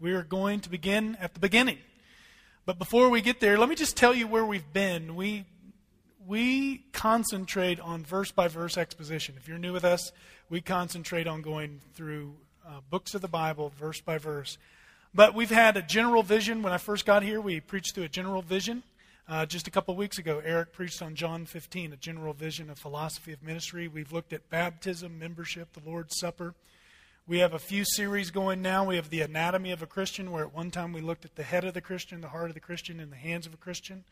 We are going to begin at the beginning. But before we get there, let me just tell you where we've been. We we concentrate on verse by verse exposition. If you're new with us, we concentrate on going through uh, books of the Bible, verse by verse. But we've had a general vision. When I first got here, we preached through a general vision. Uh, just a couple weeks ago, Eric preached on John 15, a general vision of philosophy of ministry. We've looked at baptism, membership, the Lord's Supper. We have a few series going now. We have the anatomy of a Christian, where at one time we looked at the head of the Christian, the heart of the Christian, and the hands of a Christian.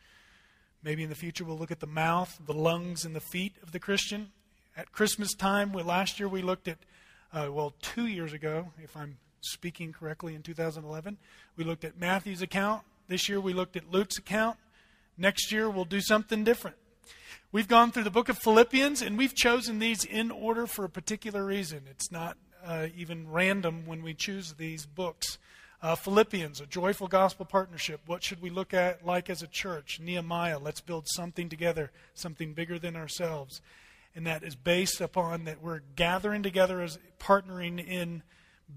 Maybe in the future we'll look at the mouth, the lungs, and the feet of the Christian. At Christmas time, we, last year we looked at, uh, well, two years ago, if I'm speaking correctly, in 2011, we looked at Matthew's account. This year we looked at Luke's account. Next year we'll do something different. We've gone through the book of Philippians, and we've chosen these in order for a particular reason. It's not uh, even random when we choose these books. Uh, Philippians, a joyful gospel partnership. What should we look at like as a church? Nehemiah, let's build something together, something bigger than ourselves. And that is based upon that we're gathering together as partnering in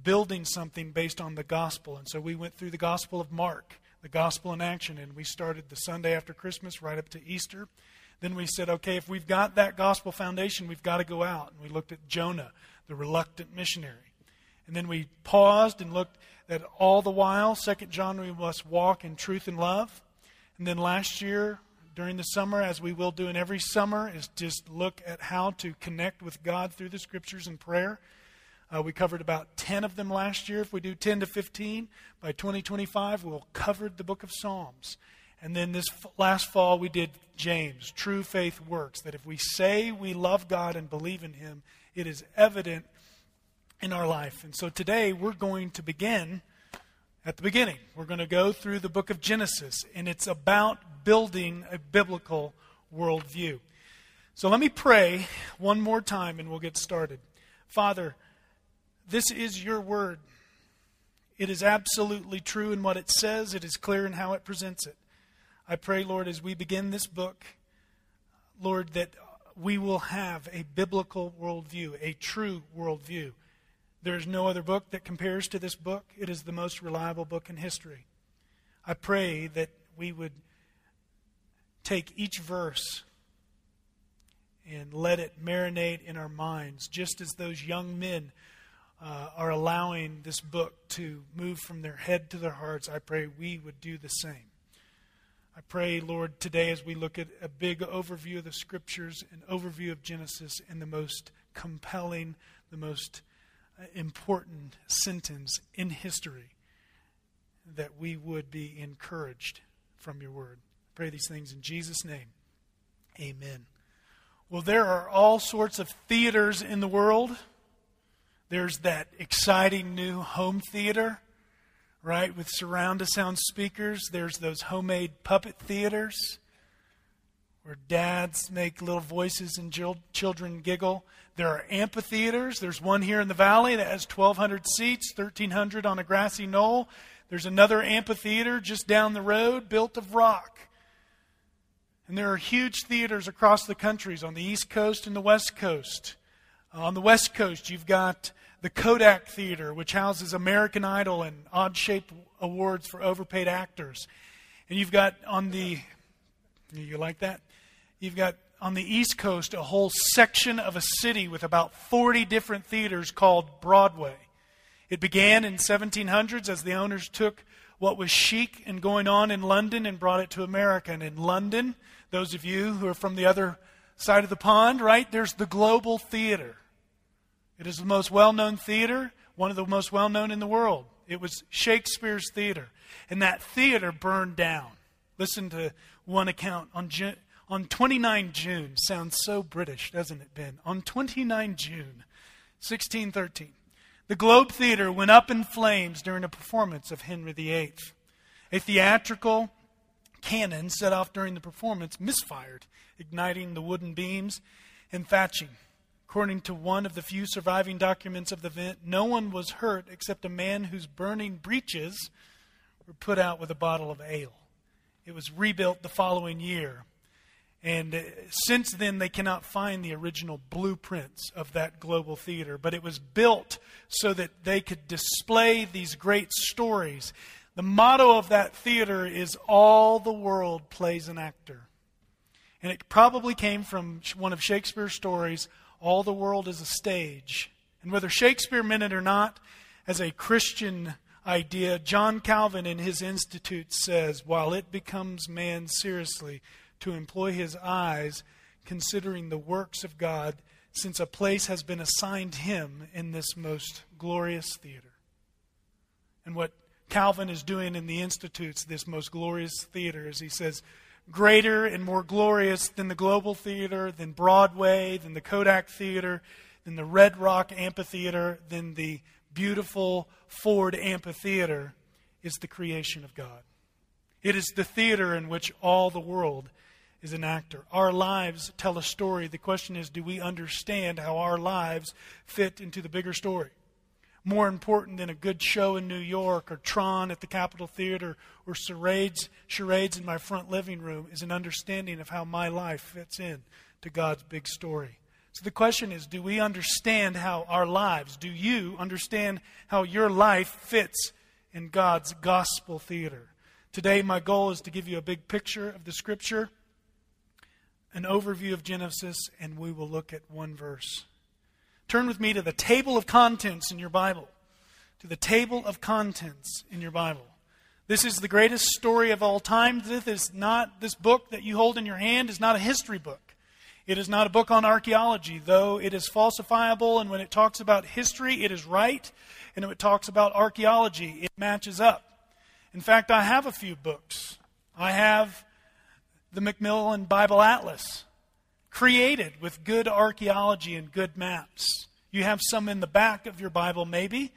building something based on the gospel. And so we went through the gospel of Mark, the gospel in action, and we started the Sunday after Christmas right up to Easter. Then we said, okay, if we've got that gospel foundation, we've got to go out. And we looked at Jonah, the reluctant missionary. And then we paused and looked at all the while, Second John, we must walk in truth and love. And then last year, during the summer, as we will do in every summer, is just look at how to connect with God through the scriptures and prayer. Uh, we covered about 10 of them last year. If we do 10 to 15, by 2025, we'll cover the book of Psalms. And then this f- last fall, we did James. True faith works. That if we say we love God and believe in Him, it is evident in our life. And so today we're going to begin at the beginning. We're going to go through the book of Genesis, and it's about building a biblical worldview. So let me pray one more time and we'll get started. Father, this is your word. It is absolutely true in what it says, it is clear in how it presents it. I pray, Lord, as we begin this book, Lord, that we will have a biblical worldview, a true worldview. There is no other book that compares to this book. It is the most reliable book in history. I pray that we would take each verse and let it marinate in our minds, just as those young men uh, are allowing this book to move from their head to their hearts. I pray we would do the same. I pray, Lord, today as we look at a big overview of the scriptures, an overview of Genesis, and the most compelling, the most uh, important sentence in history that we would be encouraged from your word. Pray these things in Jesus' name. Amen. Well, there are all sorts of theaters in the world. There's that exciting new home theater, right, with surround sound speakers. There's those homemade puppet theaters where dads make little voices and children giggle. There are amphitheaters. There's one here in the valley that has 1,200 seats, 1,300 on a grassy knoll. There's another amphitheater just down the road built of rock. And there are huge theaters across the countries on the East Coast and the West Coast. On the West Coast, you've got the Kodak Theater, which houses American Idol and odd shaped awards for overpaid actors. And you've got on the, you like that? You've got on the East Coast a whole section of a city with about 40 different theaters called Broadway. It began in 1700s as the owners took what was chic and going on in London and brought it to America. And in London, those of you who are from the other side of the pond, right, there's the Global Theater. It is the most well known theater, one of the most well known in the world. It was Shakespeare's theater. And that theater burned down. Listen to one account on June, on 29 June, sounds so British, doesn't it, Ben? On 29 June, 1613, the Globe Theater went up in flames during a performance of Henry VIII. A theatrical cannon set off during the performance misfired, igniting the wooden beams and thatching. According to one of the few surviving documents of the event, no one was hurt except a man whose burning breeches were put out with a bottle of ale. It was rebuilt the following year And uh, since then, they cannot find the original blueprints of that global theater. But it was built so that they could display these great stories. The motto of that theater is All the World Plays an Actor. And it probably came from one of Shakespeare's stories, All the World is a Stage. And whether Shakespeare meant it or not, as a Christian idea, John Calvin in his Institute says, While it becomes man seriously to employ his eyes, considering the works of God, since a place has been assigned him in this most glorious theater. And what Calvin is doing in the Institutes, this most glorious theater, is he says, greater and more glorious than the Global Theater, than Broadway, than the Kodak Theater, than the Red Rock Amphitheater, than the beautiful Ford Amphitheater, is the creation of God. It is the theater in which all the world is an actor. Our lives tell a story. The question is do we understand how our lives fit into the bigger story? More important than a good show in New York or Tron at the Capitol Theater or charades, charades in my front living room is an understanding of how my life fits in to God's big story. So the question is do we understand how our lives, do you understand how your life fits in God's gospel theater? Today, my goal is to give you a big picture of the scripture an overview of Genesis, and we will look at one verse. Turn with me to the table of contents in your Bible. To the table of contents in your Bible. This is the greatest story of all time. This is not this book that you hold in your hand is not a history book. It is not a book on archaeology, though it is falsifiable, and when it talks about history, it is right, and when it talks about archaeology, it matches up. In fact, I have a few books. I have the Macmillan Bible Atlas, created with good archaeology and good maps. You have some in the back of your Bible, maybe.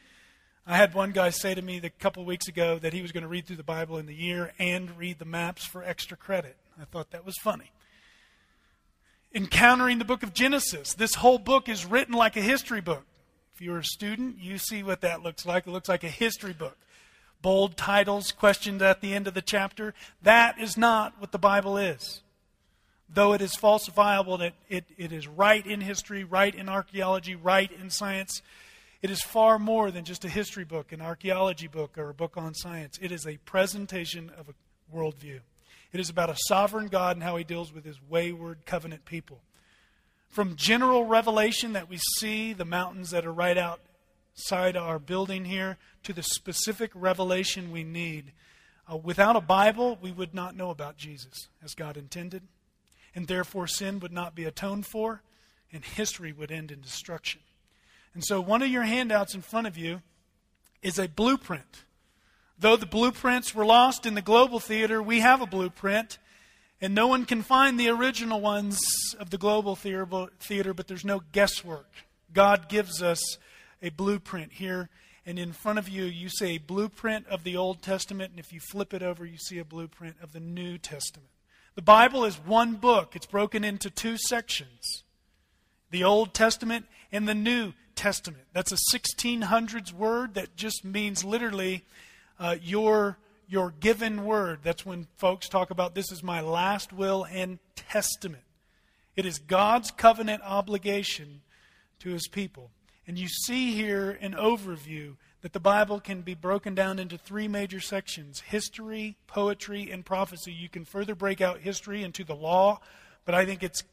I had one guy say to me a couple of weeks ago that he was going to read through the Bible in the year and read the maps for extra credit. I thought that was funny. Encountering the book of Genesis. This whole book is written like a history book. If you're a student, you see what that looks like. It looks like a history book bold titles questions at the end of the chapter. That is not what the Bible is. Though it is falsifiable, it, it, it is right in history, right in archaeology, right in science. It is far more than just a history book, an archaeology book, or a book on science. It is a presentation of a worldview. It is about a sovereign God and how he deals with his wayward covenant people. From general revelation that we see, the mountains that are right outside our building here to the specific revelation we need. Uh, without a Bible, we would not know about Jesus as God intended, and therefore sin would not be atoned for, and history would end in destruction. And so, one of your handouts in front of you is a blueprint. Though the blueprints were lost in the global theater, we have a blueprint, and no one can find the original ones of the global theater, but there's no guesswork. God gives us a blueprint here. And in front of you, you see a blueprint of the Old Testament. And if you flip it over, you see a blueprint of the New Testament. The Bible is one book, it's broken into two sections the Old Testament and the New Testament. That's a 1600s word that just means literally uh, your, your given word. That's when folks talk about this is my last will and testament. It is God's covenant obligation to his people. And you see here an overview that the Bible can be broken down into three major sections history, poetry, and prophecy. You can further break out history into the law, but I think it's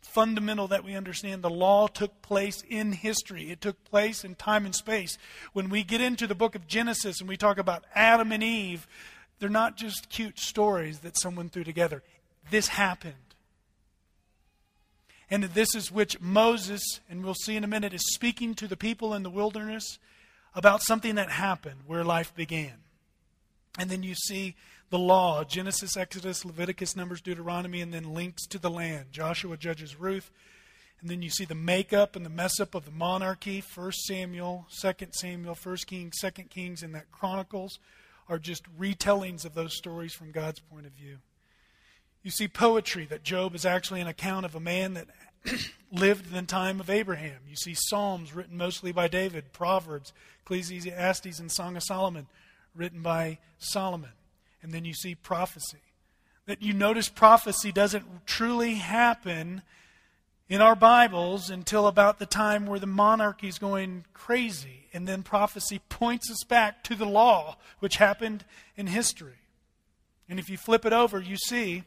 fundamental that we understand the law took place in history. It took place in time and space. When we get into the book of Genesis and we talk about Adam and Eve, they're not just cute stories that someone threw together. This happened. And this is which Moses, and we'll see in a minute, is speaking to the people in the wilderness about something that happened where life began. And then you see the law Genesis, Exodus, Leviticus, Numbers, Deuteronomy, and then links to the land Joshua, Judges, Ruth. And then you see the makeup and the mess up of the monarchy 1 Samuel, 2 Samuel, 1 Kings, 2 Kings, and that Chronicles are just retellings of those stories from God's point of view. You see poetry that Job is actually an account of a man that lived in the time of Abraham. You see Psalms written mostly by David, Proverbs, Ecclesiastes, and Song of Solomon written by Solomon. And then you see prophecy That you notice prophecy doesn't truly happen in our Bibles until about the time where the monarchy is going crazy. And then prophecy points us back to the law, which happened in history. And if you flip it over, you see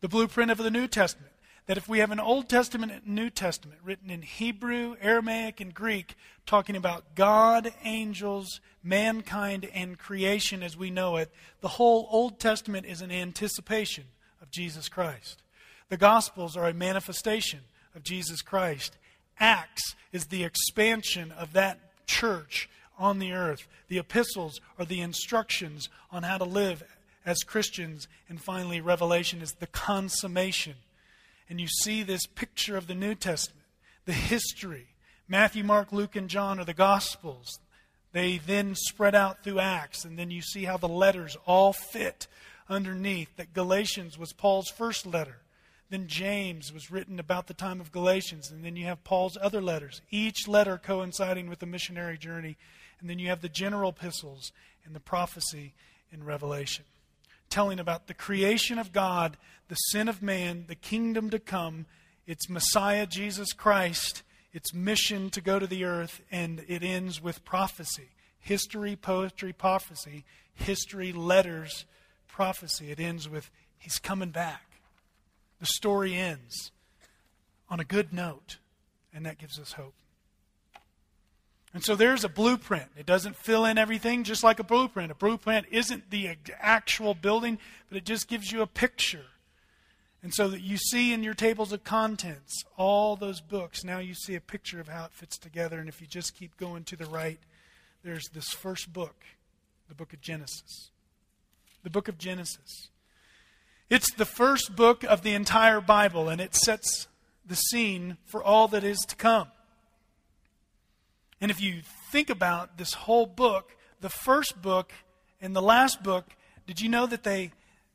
the blueprint of the New Testament. That if we have an Old Testament and New Testament written in Hebrew, Aramaic, and Greek, talking about God, angels, mankind, and creation as we know it, the whole Old Testament is an anticipation of Jesus Christ. The Gospels are a manifestation of Jesus Christ. Acts is the expansion of that church on the earth. The epistles are the instructions on how to live as Christians. And finally, Revelation is the consummation. And you see this picture of the New Testament, the history. Matthew, Mark, Luke, and John are the Gospels. They then spread out through Acts, and then you see how the letters all fit underneath. That Galatians was Paul's first letter. Then James was written about the time of Galatians, and then you have Paul's other letters, each letter coinciding with the missionary journey. And then you have the general epistles and the prophecy in Revelation, telling about the creation of God, the sin of man, the kingdom to come, its Messiah, Jesus Christ, its mission to go to the earth, and it ends with prophecy. History, poetry, prophecy. History, letters, prophecy. It ends with He's coming back the story ends on a good note, and that gives us hope. And so there's a blueprint. It doesn't fill in everything just like a blueprint. A blueprint isn't the actual building, but it just gives you a picture. And so that you see in your tables of contents all those books. Now you see a picture of how it fits together. And if you just keep going to the right, there's this first book, the book of Genesis. The book of Genesis. It's the first book of the entire Bible, and it sets the scene for all that is to come. And if you think about this whole book, the first book and the last book, did you know that they,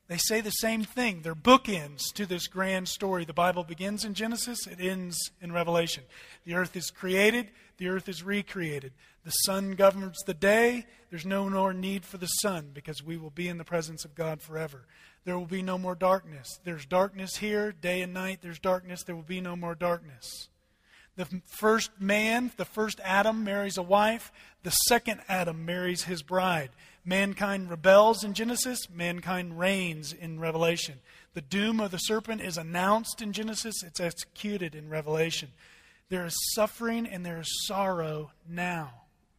they say the same thing? They're bookends to this grand story. The Bible begins in Genesis, it ends in Revelation. The earth is created, the earth is recreated. The sun governs the day. There's no more need for the sun because we will be in the presence of God forever. There will be no more darkness. There's darkness here, day and night. There's darkness. There will be no more darkness. The first man, the first Adam, marries a wife. The second Adam marries his bride. Mankind rebels in Genesis. Mankind reigns in Revelation. The doom of the serpent is announced in Genesis. It's executed in Revelation. There is suffering and there is sorrow now.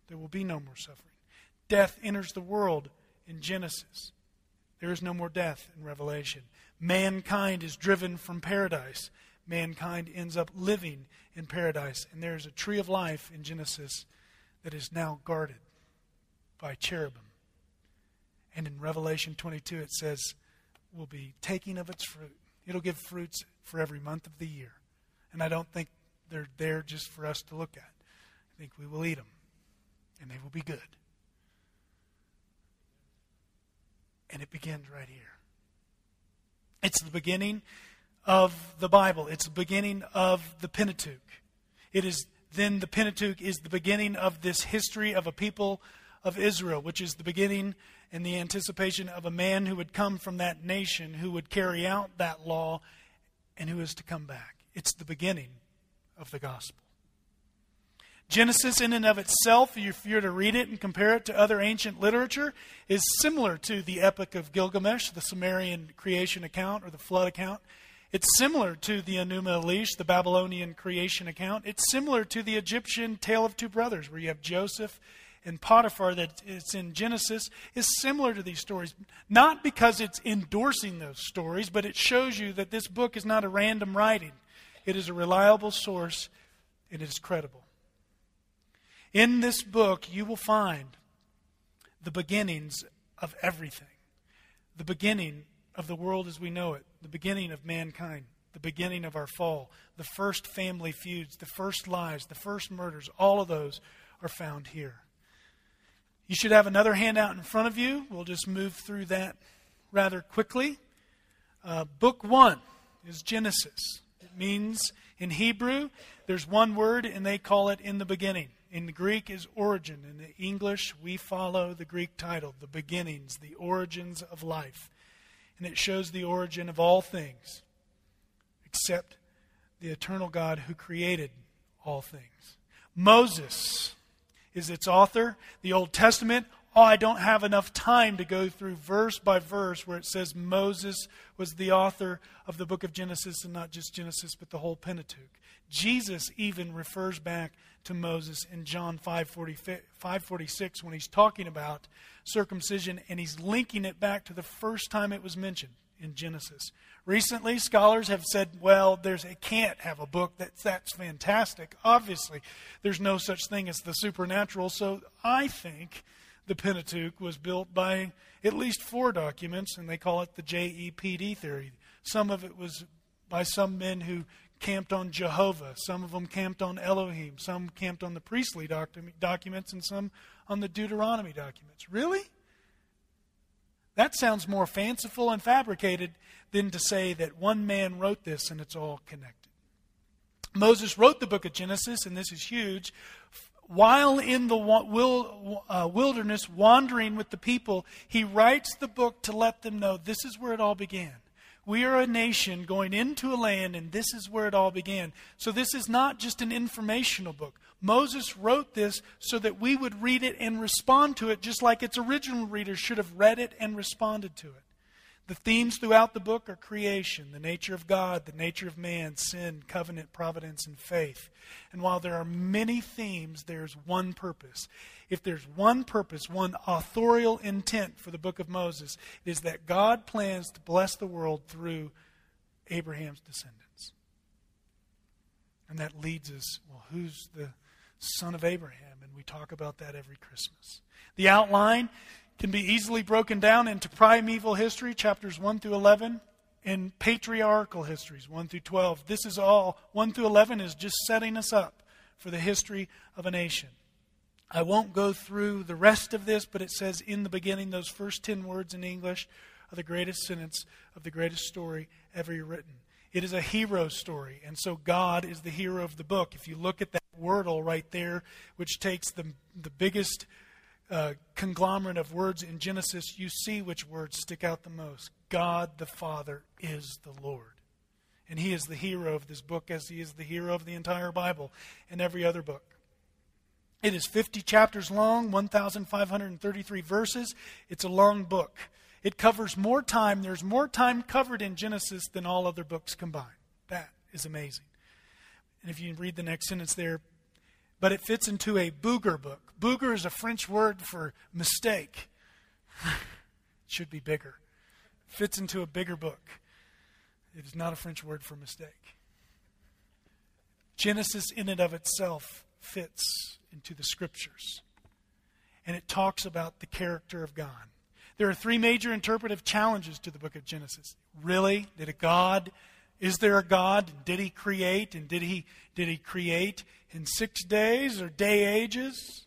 There will be no more suffering. Death enters the world in Genesis. There is no more death in Revelation. Mankind is driven from paradise. Mankind ends up living in paradise. And there is a tree of life in Genesis that is now guarded by cherubim. And in Revelation 22, it says, "We'll be taking of its fruit. It'll give fruits for every month of the year. And I don't think they're there just for us to look at. I think we will eat them, and they will be good. And it begins right here. It's the beginning of the Bible, it's the beginning of the Pentateuch. It is then the Pentateuch is the beginning of this history of a people of Israel, which is the beginning and the anticipation of a man who would come from that nation, who would carry out that law, and who is to come back. It's the beginning of the gospel. Genesis, in and of itself, if you're to read it and compare it to other ancient literature, is similar to the Epic of Gilgamesh, the Sumerian creation account or the flood account. It's similar to the Enuma Elish, the Babylonian creation account. It's similar to the Egyptian Tale of Two Brothers, where you have Joseph and Potiphar that it's in Genesis, is similar to these stories. Not because it's endorsing those stories, but it shows you that this book is not a random writing. It is a reliable source and it is credible. In this book, you will find the beginnings of everything the beginning of the world as we know it, the beginning of mankind, the beginning of our fall, the first family feuds, the first lies, the first murders, all of those are found here. You should have another handout in front of you. We'll just move through that rather quickly. Uh, book one is Genesis. It means in Hebrew, there's one word, and they call it in the beginning. In the Greek is origin. In the English, we follow the Greek title, the beginnings, the origins of life. And it shows the origin of all things except the eternal God who created all things. Moses is its author. The Old Testament, oh, I don't have enough time to go through verse by verse where it says Moses was the author of the book of Genesis, and not just Genesis, but the whole Pentateuch. Jesus even refers back to Moses in John 5:46 when he's talking about circumcision and he's linking it back to the first time it was mentioned in Genesis. Recently, scholars have said, well, there's it can't have a book that's that's fantastic. Obviously, there's no such thing as the supernatural. So I think the Pentateuch was built by at least four documents, and they call it the JEPD theory. Some of it was by some men who camped on Jehovah. Some of them camped on Elohim. Some camped on the priestly documents, and some on the Deuteronomy documents. Really? That sounds more fanciful and fabricated than to say that one man wrote this and it's all connected. Moses wrote the book of Genesis, and this is huge. While in the uh, wilderness, wandering with the people, he writes the book to let them know this is where it all began. We are a nation going into a land, and this is where it all began. So, this is not just an informational book. Moses wrote this so that we would read it and respond to it just like its original readers should have read it and responded to it. The themes throughout the book are creation, the nature of God, the nature of man, sin, covenant, providence, and faith. And while there are many themes, there's one purpose. If there's one purpose, one authorial intent for the book of Moses, it is that God plans to bless the world through Abraham's descendants. And that leads us, well, who's the son of Abraham? And we talk about that every Christmas. The outline can be easily broken down into primeval history, chapters 1 through 11, and patriarchal histories, 1 through 12. This is all, 1 through 11 is just setting us up for the history of a nation. I won't go through the rest of this, but it says in the beginning, those first 10 words in English are the greatest sentence of the greatest story ever written. It is a hero story, and so God is the hero of the book. If you look at that wordle right there, which takes the, the biggest uh, conglomerate of words in Genesis, you see which words stick out the most. God the Father is the Lord. And He is the hero of this book as He is the hero of the entire Bible and every other book. It is 50 chapters long, 1,533 verses. It's a long book. It covers more time. There's more time covered in Genesis than all other books combined. That is amazing. And if you read the next sentence there, but it fits into a booger book. Booger is a French word for mistake. it should be bigger. Fits into a bigger book. It is not a French word for mistake. Genesis, in and of itself, fits into the scriptures. And it talks about the character of God. There are three major interpretive challenges to the book of Genesis. Really? Did a God is there a God? Did he create? And did he did he create in six days or day ages?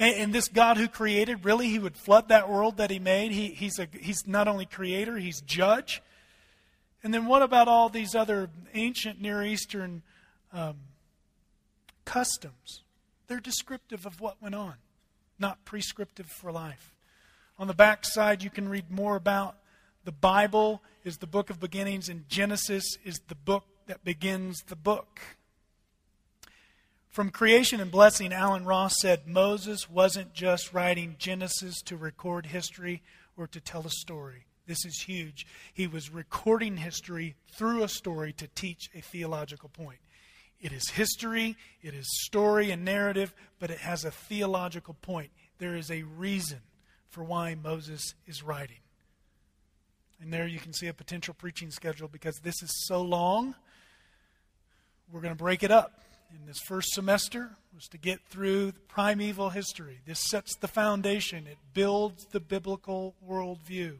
And, and, this God who created, really, he would flood that world that he made. He, he's, a, he's not only creator, he's judge. And then what about all these other ancient Near Eastern um, customs? They're descriptive of what went on, not prescriptive for life. On the back side, you can read more about the Bible is the book of beginnings, and Genesis is the book that begins the book. From Creation and Blessing, Allen Ross said Moses wasn't just writing Genesis to record history or to tell a story. This is huge. He was recording history through a story to teach a theological point. It is history, it is story and narrative, but it has a theological point. There is a reason for why Moses is writing. And there you can see a potential preaching schedule because this is so long. We're going to break it up. In this first semester was to get through primeval history. This sets the foundation. It builds the biblical worldview.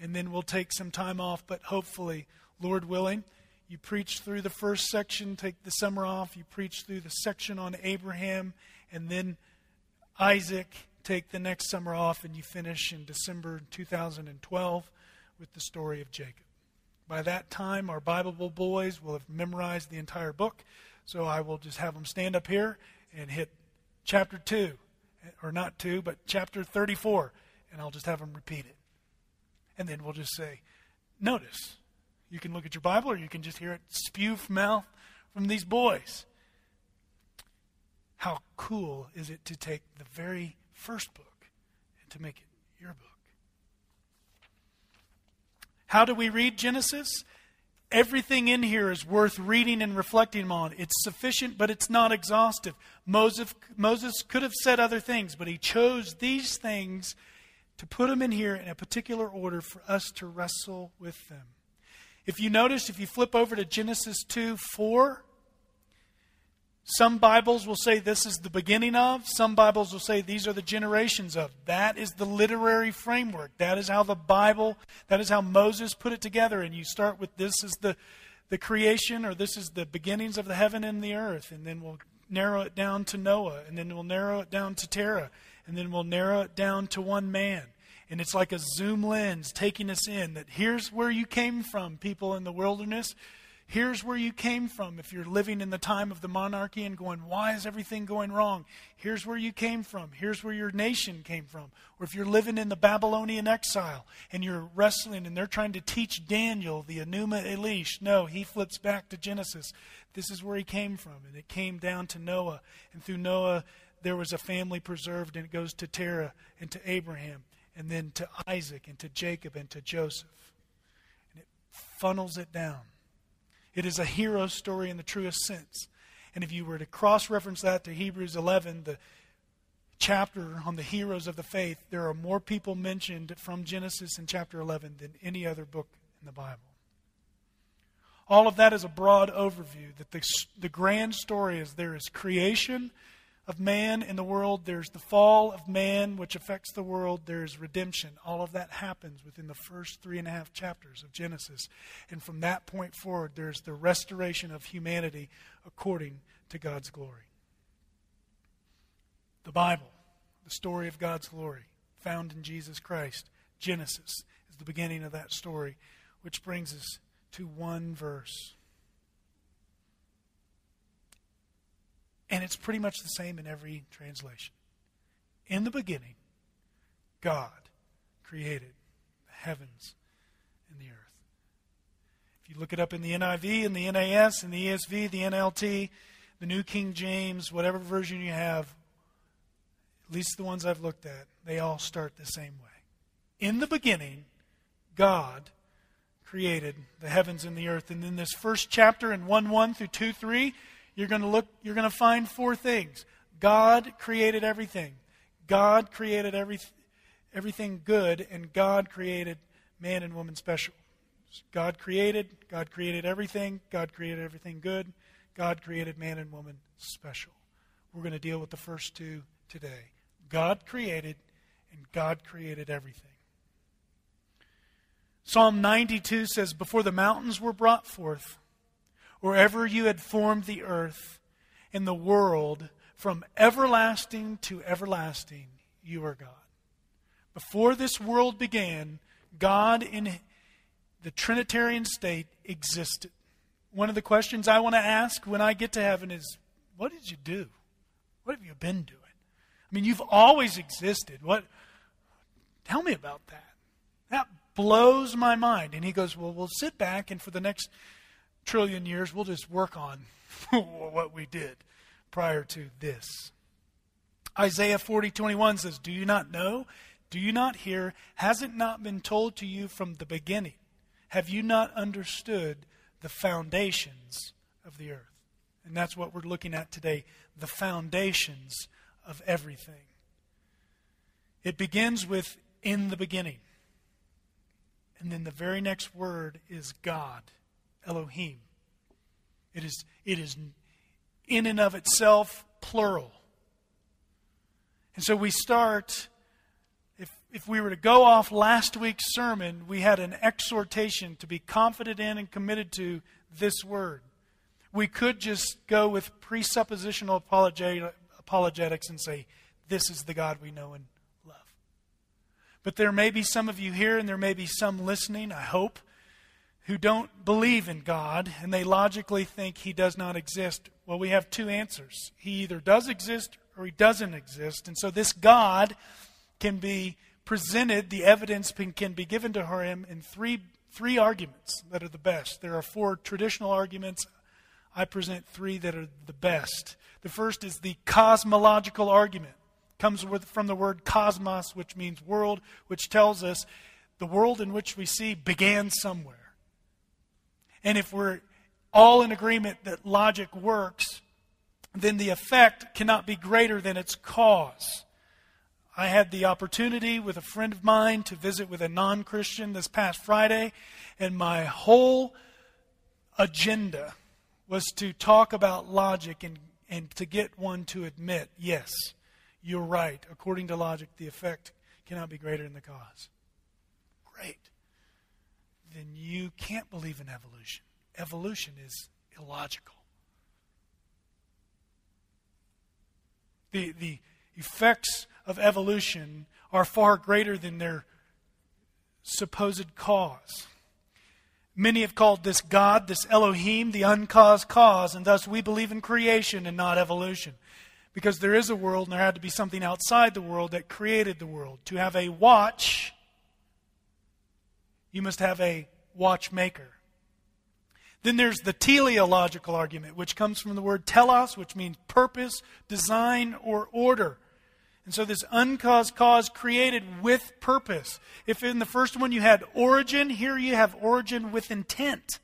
And then we'll take some time off, but hopefully, Lord willing, you preach through the first section, take the summer off, you preach through the section on Abraham, and then Isaac, take the next summer off, and you finish in December 2012 with the story of Jacob. By that time, our Bible boys will have memorized the entire book, so I will just have them stand up here and hit chapter 2, or not 2, but chapter 34, and I'll just have them repeat it. And then we'll just say, Notice. You can look at your Bible or you can just hear it spew from mouth from these boys. How cool is it to take the very first book and to make it your book? How do we read Genesis? Everything in here is worth reading and reflecting on. It's sufficient, but it's not exhaustive. Moses, Moses could have said other things, but he chose these things to put them in here in a particular order for us to wrestle with them. If you notice, if you flip over to Genesis 2 4, some Bibles will say this is the beginning of. Some Bibles will say these are the generations of. That is the literary framework. That is how the Bible, that is how Moses put it together. And you start with this is the, the creation, or this is the beginnings of the heaven and the earth. And then we'll narrow it down to Noah. And then we'll narrow it down to Terah. And then we'll narrow it down to one man. And it's like a zoom lens taking us in that here's where you came from, people in the wilderness. Here's where you came from if you're living in the time of the monarchy and going, why is everything going wrong? Here's where you came from. Here's where your nation came from. Or if you're living in the Babylonian exile and you're wrestling and they're trying to teach Daniel the Enuma Elish. No, he flips back to Genesis. This is where he came from. And it came down to Noah. And through Noah, there was a family preserved, and it goes to Terah and to Abraham, and then to Isaac and to Jacob and to Joseph. And it funnels it down. It is a hero story in the truest sense. And if you were to cross reference that to Hebrews 11, the chapter on the heroes of the faith, there are more people mentioned from Genesis in chapter 11 than any other book in the Bible. All of that is a broad overview that the, the grand story is there is creation, of man in the world, there's the fall of man, which affects the world, there's redemption. All of that happens within the first three and a half chapters of Genesis. And from that point forward, there's the restoration of humanity according to God's glory. The Bible, the story of God's glory, found in Jesus Christ, Genesis, is the beginning of that story, which brings us to one verse. And it's pretty much the same in every translation. In the beginning, God created the heavens and the earth. If you look it up in the NIV in the NAS in the ESV, the NLT, the New King James, whatever version you have, at least the ones I've looked at, they all start the same way. In the beginning, God created the heavens and the earth. And in this first chapter in 1 1 through 2 3, you're going to look you're going to find four things. God created everything. God created every, everything good and God created man and woman special. God created, God created everything, God created everything good, God created man and woman special. We're going to deal with the first two today. God created and God created everything. Psalm 92 says, Before the mountains were brought forth, wherever you had formed the earth and the world, from everlasting to everlasting, you are God. Before this world began, God in the Trinitarian state existed. One of the questions I want to ask when I get to heaven is what did you do? What have you been doing? I mean, you've always existed. What tell me about that. That blows my mind. And he goes, Well, we'll sit back and for the next trillion years, we'll just work on what we did prior to this. Isaiah 40, 21 says, Do you not know? Do you not hear? Has it not been told to you from the beginning? Have you not understood the foundations of the earth? And that's what we're looking at today the foundations of everything. It begins with in the beginning. And then the very next word is God. Elohim. It is, it is in and of itself plural. And so we start, if, if we were to go off last week's sermon, we had an exhortation to be confident in and committed to this word. We could just go with presuppositional apologetics and say, This is the God we know and love. But there may be some of you here, and there may be some listening, I hope, who don't believe in God and they logically think he does not exist, well, we have two answers. He either does exist or he doesn't exist. And so this God can be presented the evidence can be given to him in three, three arguments that are the best. There are four traditional arguments. I present three that are the best. The first is the cosmological argument. It comes with, from the word cosmos, which means world, which tells us the world in which we see began somewhere. And if we're all in agreement that logic works, then the effect cannot be greater than its cause. I had the opportunity with a friend of mine to visit with a non Christian this past Friday, and my whole agenda was to talk about logic and, and to get one to admit, yes, you're right. According to logic, the effect cannot be greater than the cause. Great. Then you can't believe in evolution. Evolution is illogical. The, the effects of evolution are far greater than their supposed cause. Many have called this God, this Elohim, the uncaused cause, and thus we believe in creation and not evolution. Because there is a world and there had to be something outside the world that created the world. To have a watch, you must have a watchmaker. Then there's the teleological argument, which comes from the word telos, which means purpose, design, or order. And so this uncaused cause created with purpose. If in the first one you had origin, here you have origin with intent.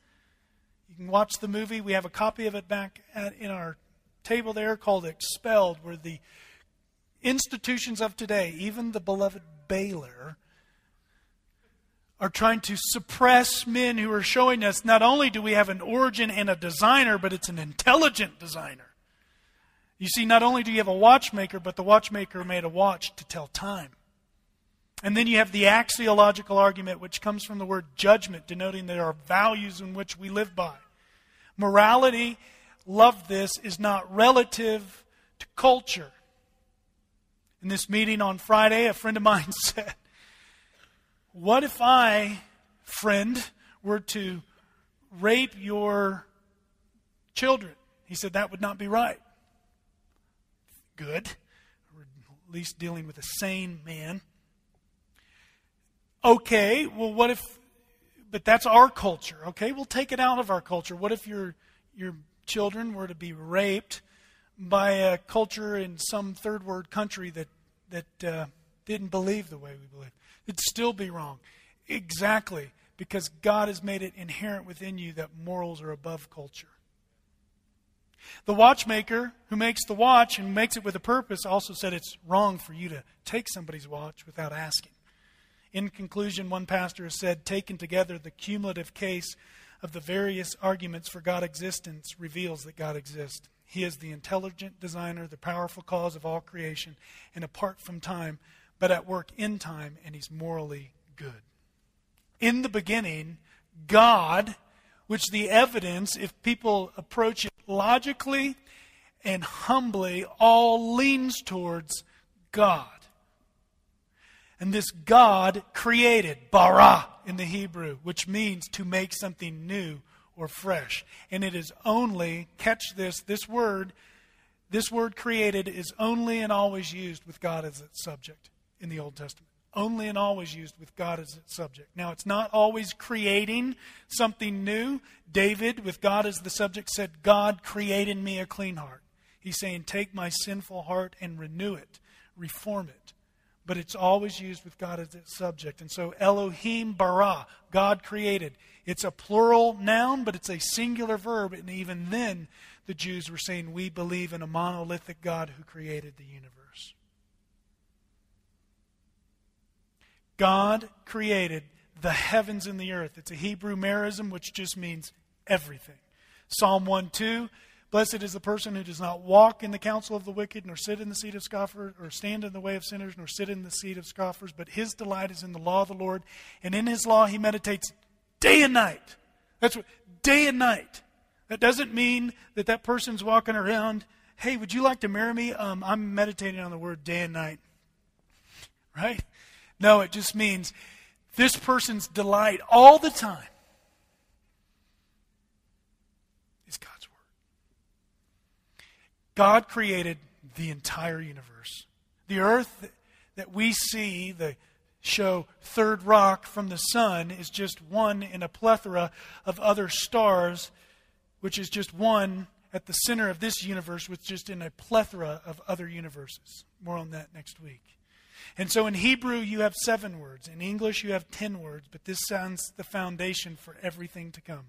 You can watch the movie. We have a copy of it back at, in our table there called Expelled, where the institutions of today, even the beloved Baylor, are trying to suppress men who are showing us not only do we have an origin and a designer, but it's an intelligent designer. You see, not only do you have a watchmaker, but the watchmaker made a watch to tell time. And then you have the axiological argument, which comes from the word judgment, denoting there are values in which we live by. Morality, love this, is not relative to culture. In this meeting on Friday, a friend of mine said, What if I, friend, were to rape your children? He said, That would not be right good. We're at least dealing with a sane man. Okay, well, what if, but that's our culture, okay? We'll take it out of our culture. What if your, your children were to be raped by a culture in some third world country that, that uh, didn't believe the way we believe? It'd still be wrong. Exactly, because God has made it inherent within you that morals are above culture. The watchmaker who makes the watch and makes it with a purpose also said it's wrong for you to take somebody's watch without asking. In conclusion, one pastor has said, taken together, the cumulative case of the various arguments for God's existence reveals that God exists. He is the intelligent designer, the powerful cause of all creation, and apart from time, but at work in time, and he's morally good. In the beginning, God, which the evidence, if people approach it logically and humbly all leans towards God. And this God created, bara in the Hebrew, which means to make something new or fresh. And it is only, catch this, this word, this word created is only and always used with God as its subject in the Old Testament only and always used with God as its subject. Now, it's not always creating something new. David, with God as the subject, said, God created me a clean heart. He's saying, Take my sinful heart and renew it, reform it. But it's always used with God as its subject. And so, Elohim bara, God created. It's a plural noun, but it's a singular verb. And even then, the Jews were saying, We believe in a monolithic God who created the universe. God created the heavens and the earth. It's a Hebrew merism, which just means everything. Psalm 1 2 Blessed is the person who does not walk in the counsel of the wicked, nor sit in the seat of scoffers, or stand in the way of sinners, nor sit in the seat of scoffers, but his delight is in the law of the Lord, and in his law he meditates day and night. That's what, day and night. That doesn't mean that that person's walking around, hey, would you like to marry me? Um, I'm meditating on the word day and night. Right? No, it just means this person's delight all the time is God's Word. God created the entire universe. The earth that we see, the show third rock from the sun is just one in a plethora of other stars, which is just one at the center of this universe, which is just in a plethora of other universes. More on that next week. And so in Hebrew, you have seven words. In English, you have ten words, but this sounds the foundation for everything to come.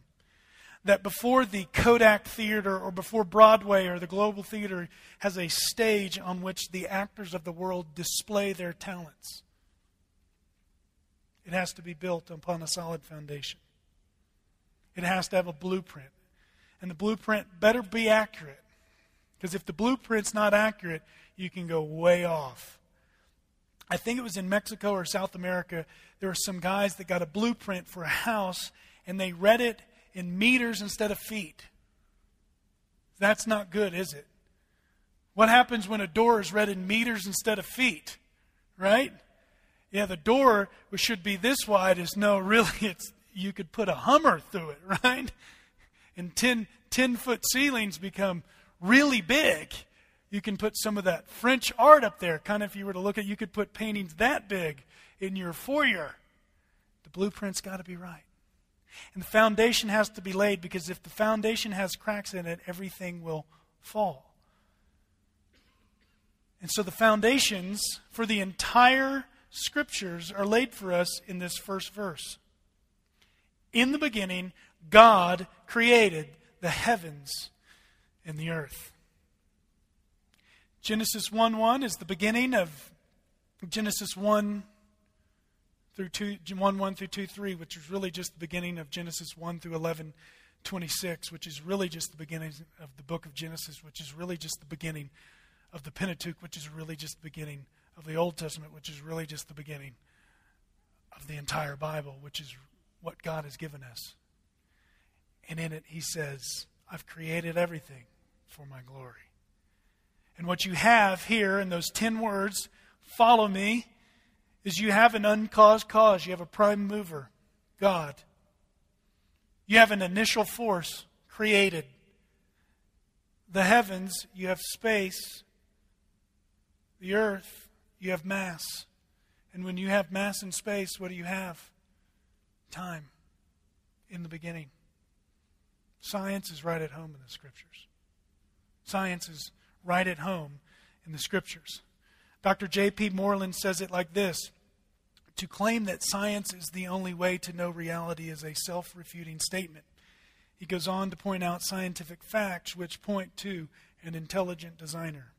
That before the Kodak Theater or before Broadway or the Global Theater has a stage on which the actors of the world display their talents, it has to be built upon a solid foundation. It has to have a blueprint. And the blueprint better be accurate. Because if the blueprint's not accurate, you can go way off. I think it was in Mexico or South America, there were some guys that got a blueprint for a house and they read it in meters instead of feet. That's not good, is it? What happens when a door is read in meters instead of feet? Right? Yeah, the door which should be this wide is no, really, it's you could put a Hummer through it, right? And 10, 10 foot ceilings become really big. You can put some of that French art up there. Kind of, if you were to look at, you could put paintings that big in your foyer. The blueprint's got to be right. And the foundation has to be laid because if the foundation has cracks in it, everything will fall. And so the foundations for the entire scriptures are laid for us in this first verse. In the beginning, God created the heavens and the earth. Genesis 1 1 is the beginning of Genesis 1 through 2, 1 1 through 2 3, which is really just the beginning of Genesis 1 through 11 26, which is really just the beginning of the book of Genesis, which is really just the beginning of the Pentateuch, which is really just the beginning of the Old Testament, which is really just the beginning of the entire Bible, which is what God has given us. And in it, He says, I've created everything for my glory. And what you have here in those 10 words, follow me, is you have an uncaused cause. You have a prime mover, God. You have an initial force created. The heavens, you have space. The earth, you have mass. And when you have mass and space, what do you have? Time in the beginning. Science is right at home in the scriptures. Science is right at home in the scriptures. Dr. J.P. Moreland says it like this To claim that science is the only way to know reality is a self refuting statement. He goes on to point out scientific facts which point to an intelligent designer.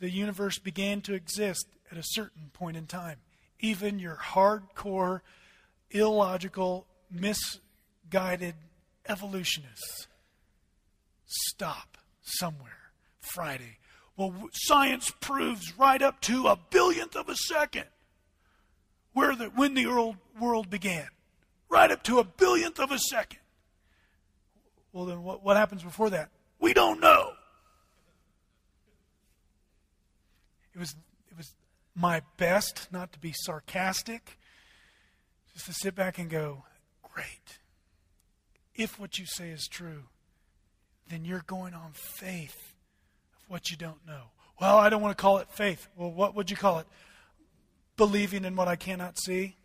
The universe began to exist at a certain point in time. Even your hardcore, illogical, misguided evolutionists stop somewhere Friday. Well, science proves right up to a billionth of a second where the, when the world, world began. Right up to a billionth of a second. Well, then what, what happens before that? We don't know. It was it was my best not to be sarcastic, just to sit back and go, Great. If what you say is true, then you're going on faith what you don't know. Well, I don't want to call it faith. Well, what would you call it? Believing in what I cannot see?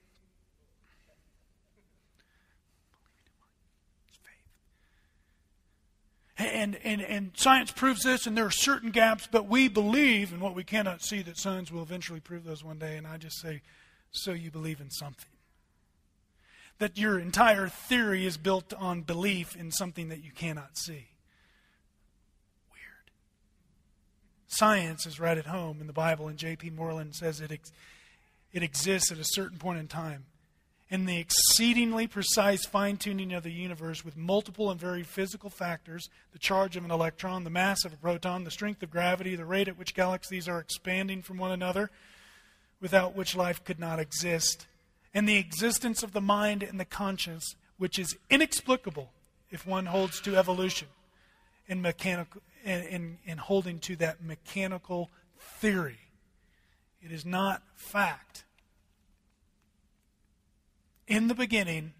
And, and, and science proves this, and there are certain gaps, but we believe in what we cannot see that science will eventually prove those one day. And I just say, so you believe in something. That your entire theory is built on belief in something that you cannot see. Science is right at home in the Bible, and J.P. Moreland says it, ex- it exists at a certain point in time and the exceedingly precise fine tuning of the universe with multiple and very physical factors the charge of an electron, the mass of a proton, the strength of gravity, the rate at which galaxies are expanding from one another, without which life could not exist, and the existence of the mind and the conscience, which is inexplicable if one holds to evolution and mechanical, in, in, in holding to that mechanical theory. It is not fact. In the beginning,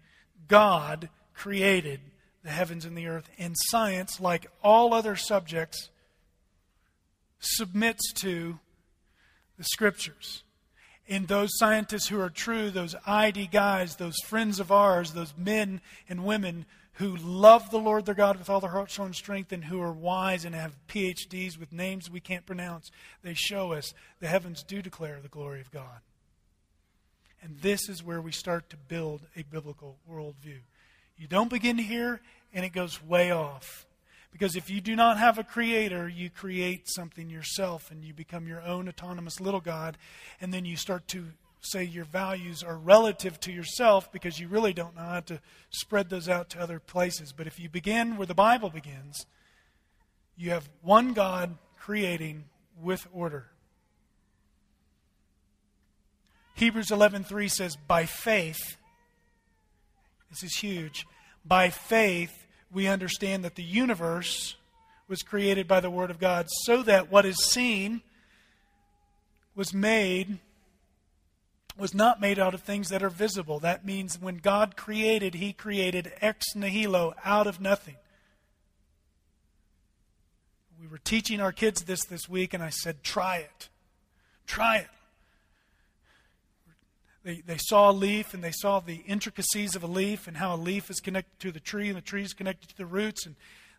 God created the heavens and the earth, and science, like all other subjects, submits to the scriptures. And those scientists who are true, those ID guys, those friends of ours, those men and women who love the Lord their God with all their heart, soul, and strength, and who are wise and have PhDs with names we can't pronounce, they show us the heavens do declare the glory of God. And this is where we start to build a biblical worldview. You don't begin here, and it goes way off. Because if you do not have a creator, you create something yourself and you become your own autonomous little God. And then you start to say your values are relative to yourself because you really don't know how to spread those out to other places. But if you begin where the Bible begins, you have one God creating with order. Hebrews 11:3 says by faith this is huge by faith we understand that the universe was created by the Word of God so that what is seen was made was not made out of things that are visible. That means when God created, He created ex nihilo, out of nothing. We were teaching our kids this this week, and I said, try it. Try it. They, they saw a leaf and they saw the intricacies of a leaf and how a leaf is connected to the tree and the tree is connected to the roots and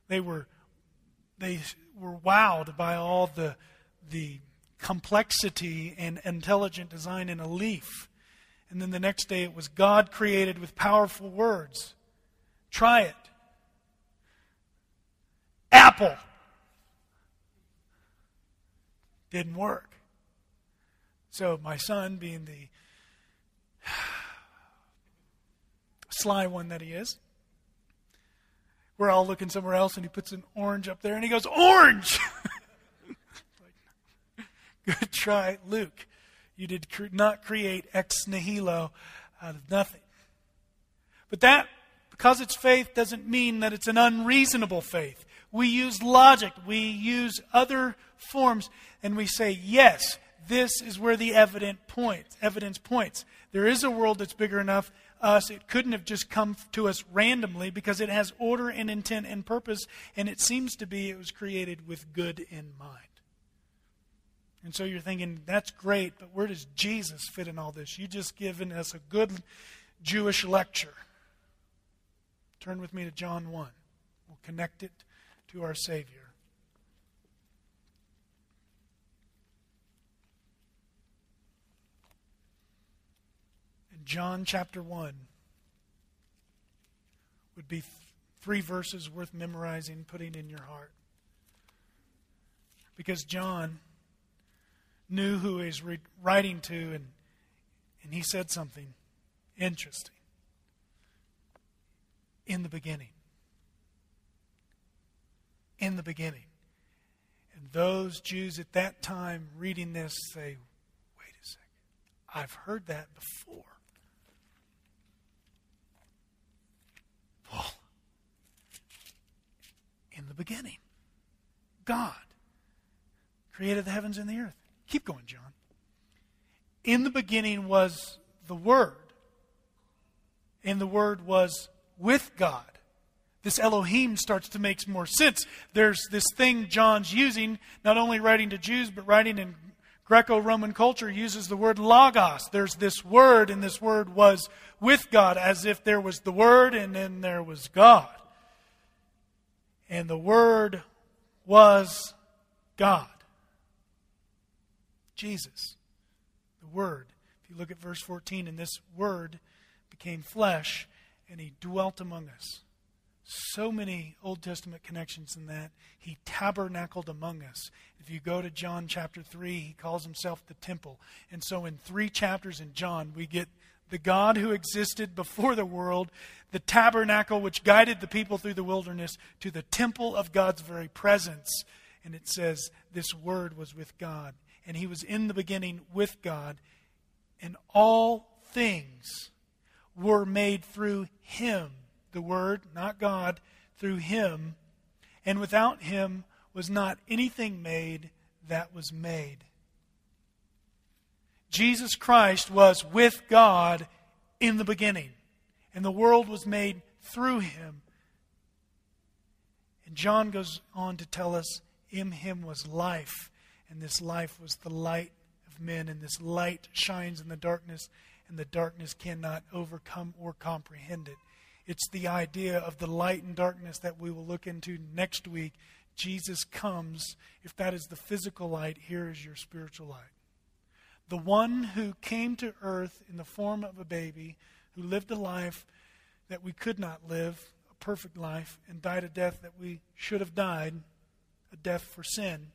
they were they were wowed by all the the complexity and intelligent design in a leaf. And then the next day it was God created with powerful words. Try it. Apple. Didn't work. So my son, being the sly one that he is. We're all looking somewhere else, and he puts an orange up there, and he goes, Orange! Good try, Luke. You did not create ex nihilo out of nothing. But that, because it's faith, doesn't mean that it's an unreasonable faith. We use logic, we use other forms, and we say, yes, this is where the evident points, evidence points. There is a world that's bigger enough us. It couldn't have just come to us randomly because it has order and intent and purpose, and it seems to be it was created with good in mind. And so you're thinking, that's great, but where does Jesus fit in all this? You just given us a good Jewish lecture. Turn with me to John 1. We'll connect it to our Savior. And John chapter 1 would be th- three verses worth memorizing, putting in your heart. Because John knew who he was re- writing to, and, and he said something interesting. In the beginning. In the beginning. And those Jews at that time reading this say, wait a second, I've heard that before. Well, in the beginning, God created the heavens and the earth. Keep going, John. In the beginning was the Word, and the Word was with God. This Elohim starts to make more sense. There's this thing John's using, not only writing to Jews, but writing in Greco Roman culture uses the word logos. There's this word, and this word was with God, as if there was the Word and then there was God. And the Word was God. Jesus, the Word. If you look at verse 14, and this Word became flesh, and He dwelt among us so many Old Testament connections in that. He tabernacled among us. If you go to John chapter 3, he calls himself the temple. And so in three chapters in John, we get the God who existed before the world, the tabernacle which guided the people through the wilderness, to the temple of God's very presence. And it says, This word was with God. And he was in the beginning with God. And all things were made through him the Word, not God, through him. And without him was not anything made that was made. Jesus Christ was with God in the beginning, and the world was made through him. And John goes on to tell us in him was life, and this life was the light of men, and this light shines in the darkness, and the darkness cannot overcome or comprehend it. It's the idea of the light and darkness that we will look into next week. Jesus comes. If that is the physical light, here is your spiritual light. The one who came to earth in the form of a baby, who lived a life that we could not live, a perfect life, and died a death that we should have died, a death for sin,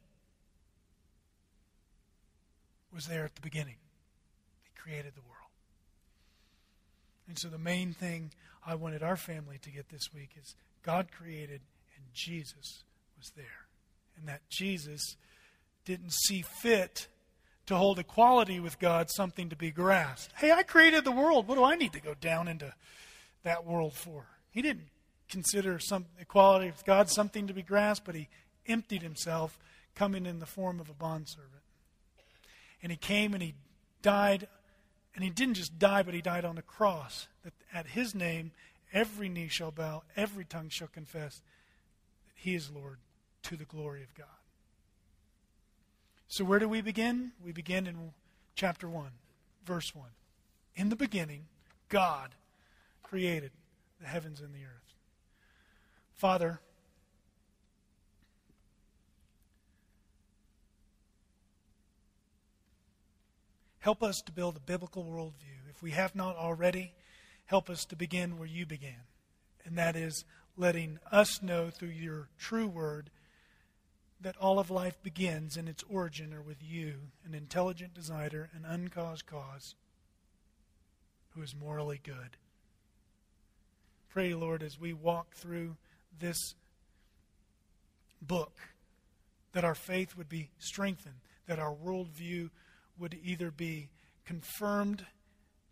was there at the beginning. He created the world. And so the main thing I wanted our family to get this week is God created and Jesus was there. And that Jesus didn't see fit to hold equality with God something to be grasped. Hey, I created the world. What do I need to go down into that world for? He didn't consider some equality with God something to be grasped, but he emptied himself, coming in the form of a bondservant. And he came and he died, and he didn't just die, but he died on the cross. That at his name every knee shall bow, every tongue shall confess that he is Lord to the glory of God. So, where do we begin? We begin in chapter 1, verse 1. In the beginning, God created the heavens and the earth. Father, help us to build a biblical worldview. If we have not already, help us to begin where you began, and that is letting us know through your true word that all of life begins in its origin are with you, an intelligent designer, an uncaused cause, who is morally good. Pray, Lord, as we walk through this book, that our faith would be strengthened, that our worldview would either be confirmed,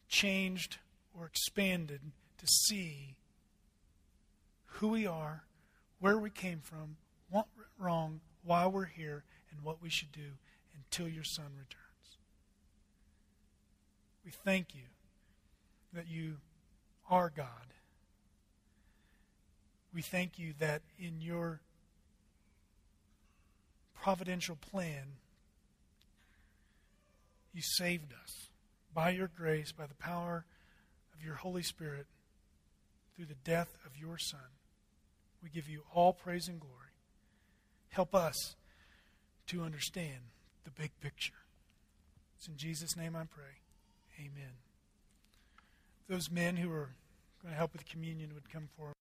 changed, or expanded to see who we are, where we came from, what went wrong, why we're here, and what we should do until your Son returns. We thank you that you are God. We thank you that in your providential plan, you saved us by your grace, by the power of your Holy Spirit, through the death of your Son. We give you all praise and glory. Help us to understand the big picture. It's in Jesus' name I pray. Amen. Those men who are going to help with communion would come forward.